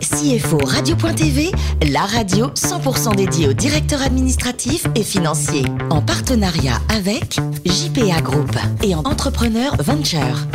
CFO Radio.tv, la radio 100% dédiée aux directeurs administratifs et financiers. En partenariat avec JPA Group et en Entrepreneur Venture.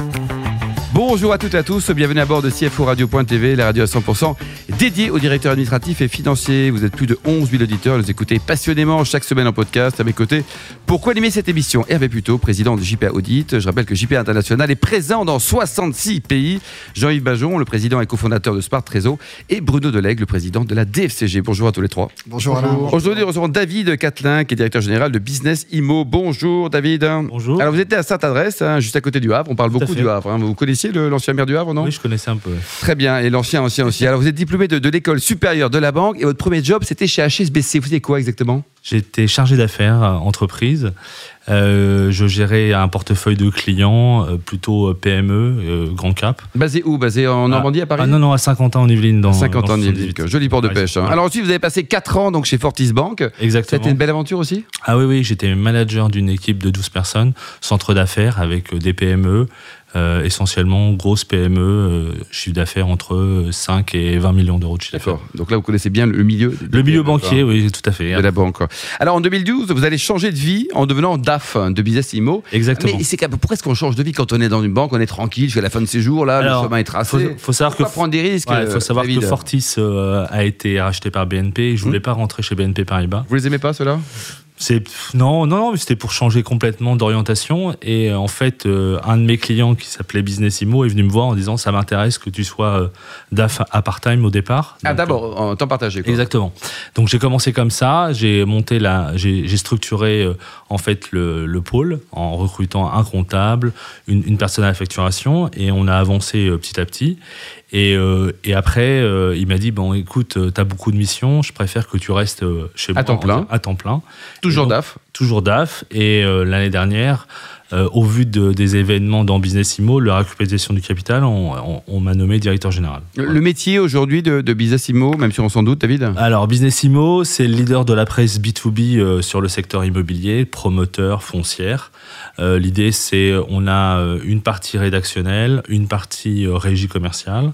Bonjour à toutes et à tous, bienvenue à bord de CFO Radio.tv, la radio à 100% dédiée aux directeurs administratifs et financiers. Vous êtes plus de 11 000 auditeurs, nous écoutez passionnément chaque semaine en podcast à mes côtés. Pourquoi animer cette émission Hervé Puto, président de JPA Audit. Je rappelle que JPA International est présent dans 66 pays. Jean-Yves Bajon, le président et cofondateur de Smart Réseau, et Bruno Delègue, le président de la DFCG. Bonjour à tous les trois. Bonjour Alain. Aujourd'hui, nous recevons David Catlin, qui est directeur général de Business Imo. Bonjour David. Bonjour. Alors vous étiez à Sainte-Adresse, hein, juste à côté du Havre. On parle Tout beaucoup du Havre. hein. Vous connaissiez l'ancien maire du Havre, non Oui, je connaissais un peu. Très bien, et l'ancien ancien aussi. Alors vous êtes diplômé de, de l'école supérieure de la banque et votre premier job c'était chez HSBC. Vous faisiez quoi exactement? J'étais chargé d'affaires euh, entreprise. Euh, je gérais un portefeuille de clients euh, plutôt PME, euh, grand cap. Basé où? Basé en Normandie, à Paris? Ah non, non, à Saint-Quentin-en-Yvelines. Dans, 50 dans ans de 78. joli port de pêche. hein. Alors ensuite vous avez passé 4 ans donc chez Fortis Bank. Exactement. C'était une belle aventure aussi? Ah oui, oui, j'étais manager d'une équipe de 12 personnes, centre d'affaires avec des PME, euh, essentiellement grosses PME, euh, chiffre d'affaires entre euh, 5 et 20 millions d'euros de chiffre d'affaires. D'accord. Donc là vous connaissez bien le milieu. Le milieu banquier, oui, tout à fait. De la banque. Alors en 2012, vous allez changer de vie en devenant DAF de Business Immo. Exactement. Mais c'est pourquoi est-ce qu'on change de vie quand on est dans une banque On est tranquille jusqu'à la fin de ses jours, là, Alors, le chemin est faut, tracé? faut savoir que prendre des risques Ouais, Il faut euh, savoir que Fortis euh, a été racheté par BNP. Je voulais pas rentrer chez BNP Paribas. Vous les aimez pas ceux-là? C'est non, non, c'était pour changer complètement d'orientation. Et euh, en fait, euh, un de mes clients qui s'appelait Business Imo est venu me voir en disant ça m'intéresse que tu sois euh, DAF à part-time au départ. Ah d'abord, en temps partagé. quoi. Exactement. Donc j'ai commencé comme ça, j'ai monté la, j'ai structuré en fait le, le pôle en recrutant un comptable, une, une personne à la facturation et on a avancé petit à petit. Et, et après, il m'a dit bon, écoute, tu as beaucoup de missions, je préfère que tu restes chez moi temps plein. à temps plein. Toujours Donc, DAF. Toujours DAF. Et euh, l'année dernière, euh, au vu de- des événements dans Business Imo, la récupération du capital, on, on- on m'a nommé directeur général. Le- Le métier aujourd'hui de, de Business Immo, même si on s'en doute, David Alors, Business Imo, c'est le leader de la presse B2B euh, sur le secteur immobilier, promoteur, foncière. Euh, L'idée, c'est on a une partie rédactionnelle, une partie euh, régie commerciale,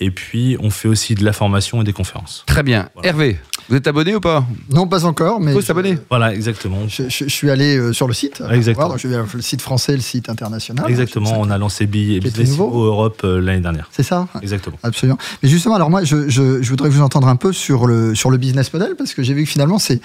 et puis on fait aussi de la formation et des conférences. Très bien. Voilà. Hervé, vous êtes abonné ou pas? Non, pas encore, mais Il faut je- s'abonner. Voilà, exactement. Je, je- je suis allé sur le site. Exactement. voir, donc je vais le site français, le site international. Exactement, on a lancé Business Europe euh, l'année dernière. C'est ça Exactement. Absolument. Mais justement, alors moi, je, je- je voudrais vous entendre un peu sur le, sur le business model, parce que j'ai vu que finalement, c'est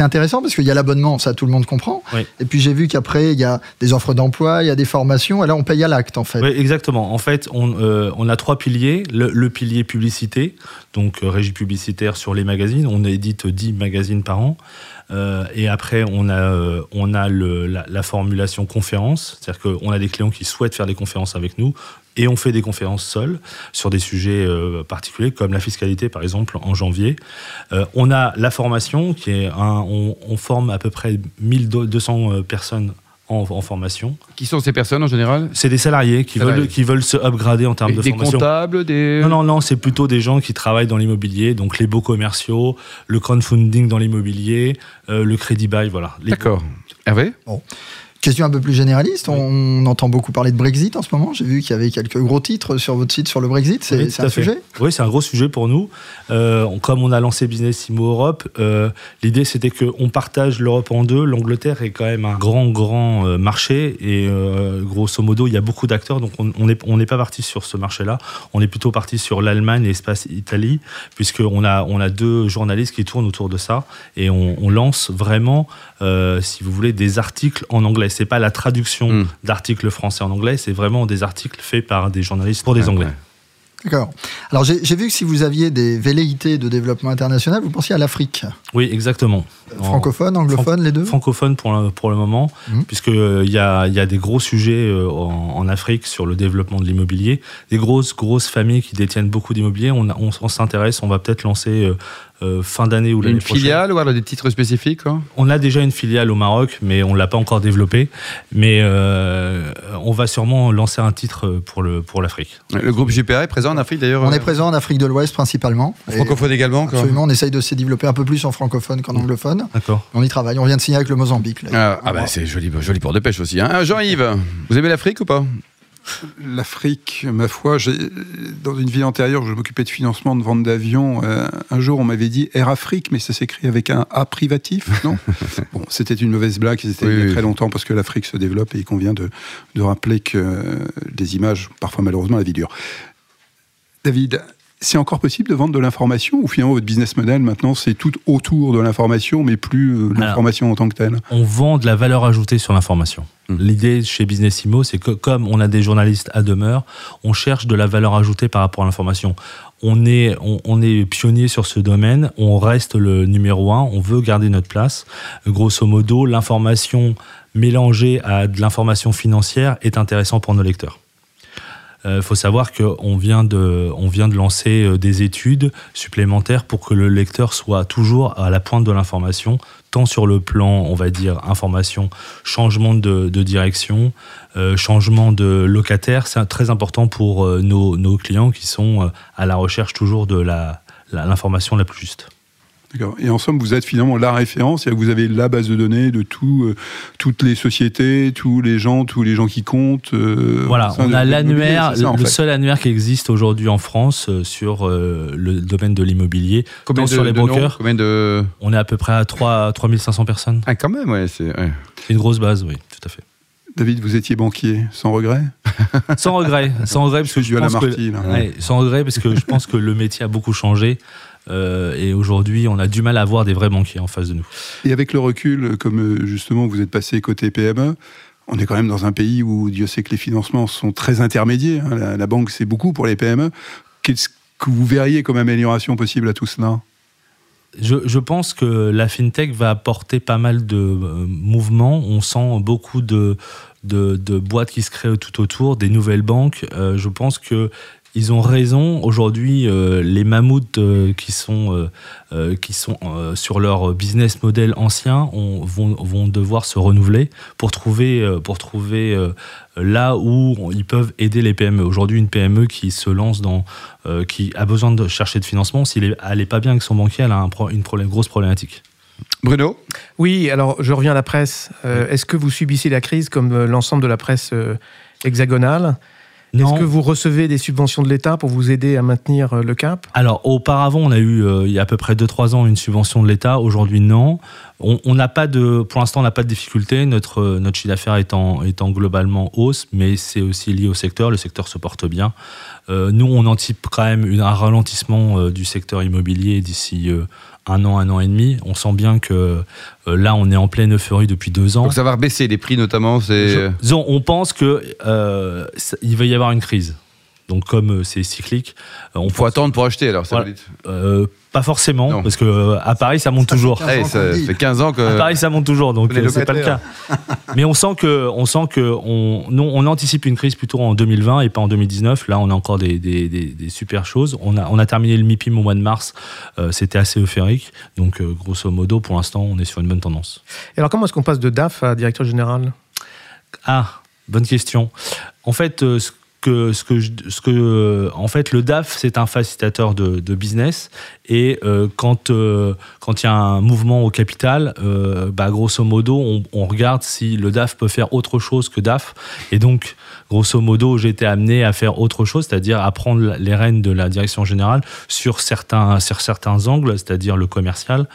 intéressant, parce qu'il y a l'abonnement, ça tout le monde comprend. Oui. Et puis j'ai vu qu'après, il y a des offres d'emploi, il y a des formations, et là, on paye à l'acte, en fait. Oui, exactement. En fait, on, euh, on a trois piliers. Le, le pilier publicité, donc euh, régie publicitaire sur les magazines. On édite 10 magazines par an. Euh, et après, on a, on a le- la, la formulation conférence. C'est-à-dire qu'on a des clients qui souhaitent faire des conférences avec nous. Et on fait des conférences seules sur des sujets euh, particuliers, comme la fiscalité, par exemple, en janvier. Euh, on a la formation, qui est un, on, on forme à peu près 1200 euh, personnes en- en formation. Qui sont ces personnes en général? C'est des salariés qui Salariés. veulent, qui veulent se upgrader en termes Des, de des formation. comptables, des. Non, non, non, c'est plutôt des gens qui travaillent dans l'immobilier, donc les beaux commerciaux, le crowdfunding dans l'immobilier, euh, le crédit bail, voilà. D'accord. Hervé? Question un peu plus généraliste, on entend beaucoup parler de Brexit en ce moment. J'ai vu qu'il y avait quelques gros titres sur votre site sur le Brexit. C'est Oui, un fait. sujet Oui, c'est un gros sujet pour nous. Euh, on- comme on a lancé Business Imo Europe, euh, l'idée c'était qu'on partage l'Europe en deux. L'Angleterre est quand même un grand, grand euh, marché et euh, grosso modo, il y a beaucoup d'acteurs. Donc on n'est on pas parti sur ce marché-là. On est plutôt parti sur l'Allemagne et l'espace Italie, puisqu'on a, on a deux journalistes qui tournent autour de ça et on, on lance vraiment, si vous voulez, des articles en anglais. C'est pas la traduction Mm. d'articles français en anglais, c'est vraiment des articles faits par des journalistes pour des Ouais, Anglais. ouais. D'accord. Alors j'ai vu que si vous aviez des velléités de développement international, vous pensiez à l'Afrique. Oui, exactement. En- Francophone, anglophone, les deux francophone pour le, pour le moment, Mhm. puisqu'il y, a, il y a des gros sujets euh, en, en Afrique sur le développement de l'immobilier, des grosses, grosses familles qui détiennent beaucoup d'immobilier. On, on, on s'intéresse, on va peut-être lancer euh, fin d'année ou l'année Une prochaine. filiale ou alors des titres spécifiques quoi On a déjà une filiale au Maroc, mais on l'a pas encore développée. Mais euh, on va sûrement lancer un titre pour le pour l'Afrique. Le groupe GPA est présent en Afrique d'ailleurs On euh, est présent en Afrique de l'Ouest principalement. Francophone également quoi Absolument, on essaye de se développer un peu plus en francophone qu'en anglophone. D'accord. On y travaille. On vient de signer avec le Mozambique. là. Ah, ah bah c'est joli, joli port de pêche aussi. hein. Jean-Yves, vous aimez l'Afrique ou pas? L'Afrique, ma foi, dans une vie antérieure, je m'occupais de financement de vente d'avions. Euh, un jour, on m'avait dit Air Afrique, mais ça s'écrit avec un A privatif, non Bon, c'était une mauvaise blague, c'était il y a très longtemps parce que l'Afrique se développe et il convient de, de rappeler que euh, des images, parfois malheureusement, la vie dure. David, c'est encore possible de vendre de l'information ou finalement votre business model maintenant c'est tout autour de l'information mais plus euh, l'information en tant que telle? On vend de la valeur ajoutée sur l'information. Hmm. L'idée chez Business Imo, c'est que comme on a des journalistes à demeure, on cherche de la valeur ajoutée par rapport à l'information. On est, on, est pionnier sur ce domaine, on reste le numéro un, on veut garder notre place. Grosso modo, l'information mélangée à de l'information financière est intéressant pour nos lecteurs. Il euh, faut savoir qu'on vient de, on vient lancer euh, des études supplémentaires pour que le lecteur soit toujours à la pointe de l'information, tant sur le plan, on va dire, information, changement de, direction, euh, changement de locataire. C'est très important pour nos, nos, clients qui sont à la recherche toujours de l'information la, la plus juste. D'accord. Et en somme, vous êtes finalement la référence, vous avez la base de données de tout, euh, toutes les sociétés, tous les gens, tous les gens qui comptent. Euh, voilà, on a l'annuaire, le, seul annuaire qui existe aujourd'hui en France euh, sur le domaine de l'immobilier. Combien de, sur les brokers Combien de... On est à peu près à 3, 3500 personnes. Ah, quand même, ouais. C'est une grosse base, oui, tout à fait. David, vous étiez banquier, sans regret? Sans regret, sans regret parce que je pense que, sans regret parce que je pense que le métier a beaucoup changé. Euh, et aujourd'hui, on a du mal à avoir des vrais banquiers en face de nous. Et avec le recul, comme euh, justement vous êtes passé côté PME, on est quand même dans un pays où Dieu sait que les financements sont très intermédiaires. Hein. La, banque, c'est beaucoup pour les PME. Qu'est-ce que vous verriez comme amélioration possible à tout cela? Je, pense que la fintech va apporter pas mal de euh, mouvements. On sent beaucoup de, de, boîtes qui se créent tout autour, des nouvelles banques. je pense que ils ont raison. Aujourd'hui, euh, les mammouths euh, qui sont, euh, qui sont sur leur business model ancien vont, vont, devoir se renouveler pour trouver, pour trouver là où ils peuvent aider les PME. Aujourd'hui, une PME qui se lance dans, qui a besoin de chercher de financement, s'il elle n'est pas bien avec son banquier, elle a une problème, grosse problématique. Bruno? Oui, alors je reviens à la presse. Est-ce que vous subissez la crise comme l'ensemble de la presse hexagonale? Est-ce que vous recevez des subventions de l'État pour vous aider à maintenir euh, le cap? Alors, auparavant, on a eu, euh, il y a à peu près 2-3 ans, une subvention de l'État. Aujourd'hui, non. On n'a pas de, pour l'instant, on n'a pas de difficulté. Notre, euh, notre chiffre d'affaires est en, globalement hausse, mais c'est aussi lié au secteur. Le secteur se porte bien. nous, on anticipe quand même un ralentissement du secteur immobilier d'ici un an, un an et demi. On sent bien que euh, là, on est en pleine euphorie depuis deux ans. Donc ça va baisser les prix notamment. C'est... on pense que euh, il va y avoir une crise. Donc comme euh, c'est cyclique, on faut attendre pour acheter alors. Ça pas forcément, parce que euh, à Paris ça monte toujours. ça fait 15 ans que. À Paris ça monte toujours, donc euh, c'est pas le cas. Mais on sent que, on sent que, on, on anticipe une crise plutôt en 2020 et pas en 2019. Là, on a encore des, des, des, super choses. On a, on a terminé le MIPIM au mois de mars. Euh, c'était assez euphorique. Donc, grosso modo, pour l'instant, on est sur une bonne tendance. Et alors, comment est-ce qu'on passe de DAF à directeur général? Ah, bonne question. En fait, ce que ce que ce que en fait le DAF c'est un facilitateur de, business. Et euh, quand euh, quand il y a un mouvement au capital euh, bah, grosso modo on, on, regarde si le DAF peut faire autre chose que DAF. Et donc grosso modo j'ai été amené à faire autre chose c'est-à-dire à prendre les rênes de la direction générale sur certains sur certains angles c'est-à-dire le commercial.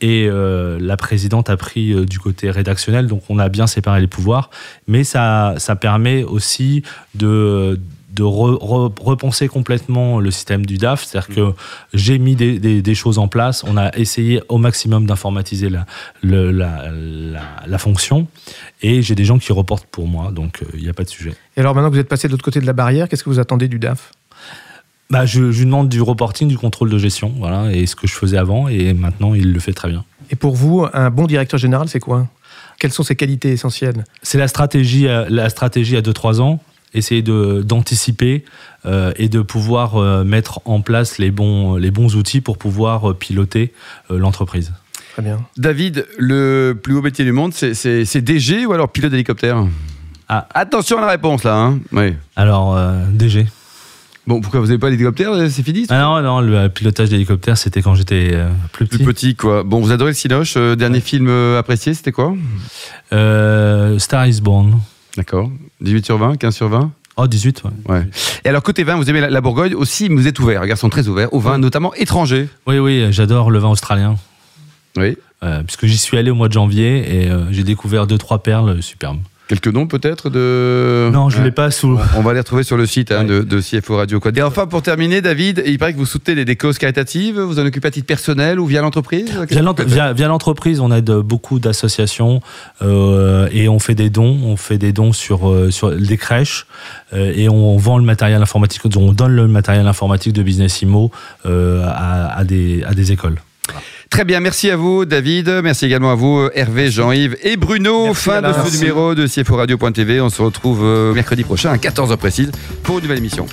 Et la présidente a pris du côté rédactionnel donc on a bien séparé les pouvoirs. Mais ça ça permet aussi de de, repenser complètement le système du DAF. C'est-à-dire que j'ai mis des, choses en place. On a essayé au maximum d'informatiser la, la, fonction. Et j'ai des gens qui reportent pour moi. Donc, il euh, n'y a pas de sujet. Et alors, maintenant que vous êtes passé de l'autre côté de la barrière, qu'est-ce que vous attendez du DAF? Bah, je, lui demande du reporting, du contrôle de gestion, voilà, et ce que je faisais avant, et maintenant il le fait très bien. Et pour vous, un bon directeur général, c'est quoi? Quelles sont ses qualités essentielles? C'est la stratégie, la stratégie à 2-3 ans, essayer d'anticiper euh, et de pouvoir euh, mettre en place les bons, les bons outils pour pouvoir euh, piloter l'entreprise. Très bien. David, le plus haut métier du monde, c'est DG ou alors pilote d'hélicoptère? Ah. Attention à la réponse là. Hein. oui. Alors, DG. Bon, pourquoi vous n'avez pas l'hélicoptère C'est fini ah Non, non, le pilotage d'hélicoptère, c'était quand j'étais plus petit. Plus petit, quoi. Bon, vous adorez le Cinoche. dernier film apprécié, c'était quoi? Star is Born. D'accord. 18 sur 20, 15 sur 20 Oh, 18, ouais. Et alors, côté vin, vous aimez la, Bourgogne aussi, mais vous êtes ouvert, un garçon très ouvert, au vin, notamment étranger. Oui, oui, j'adore le vin australien. Oui. puisque j'y suis allé au mois de janvier et j'ai découvert deux, trois perles superbes. Quelques noms peut-être de. Non, je ne l'ai pas sous. On va les retrouver sur le site hein, de, de, CFO Radio. Et enfin, pour terminer, David, il paraît que vous soutenez des, causes caritatives. Vous en occupez à titre personnel ou via l'entreprise Via l'entreprise, on aide beaucoup d'associations euh, et on fait des dons. On fait des dons sur, euh, sur des crèches euh, et on vend le matériel informatique. On donne le matériel informatique de Business Imo à, des, à des écoles. Très bien, merci à vous David, merci également à vous Hervé, Jean-Yves et Bruno. fin de ce numéro de CFO Radio.tv. On se retrouve euh, mercredi prochain à 14h précise pour une nouvelle émission.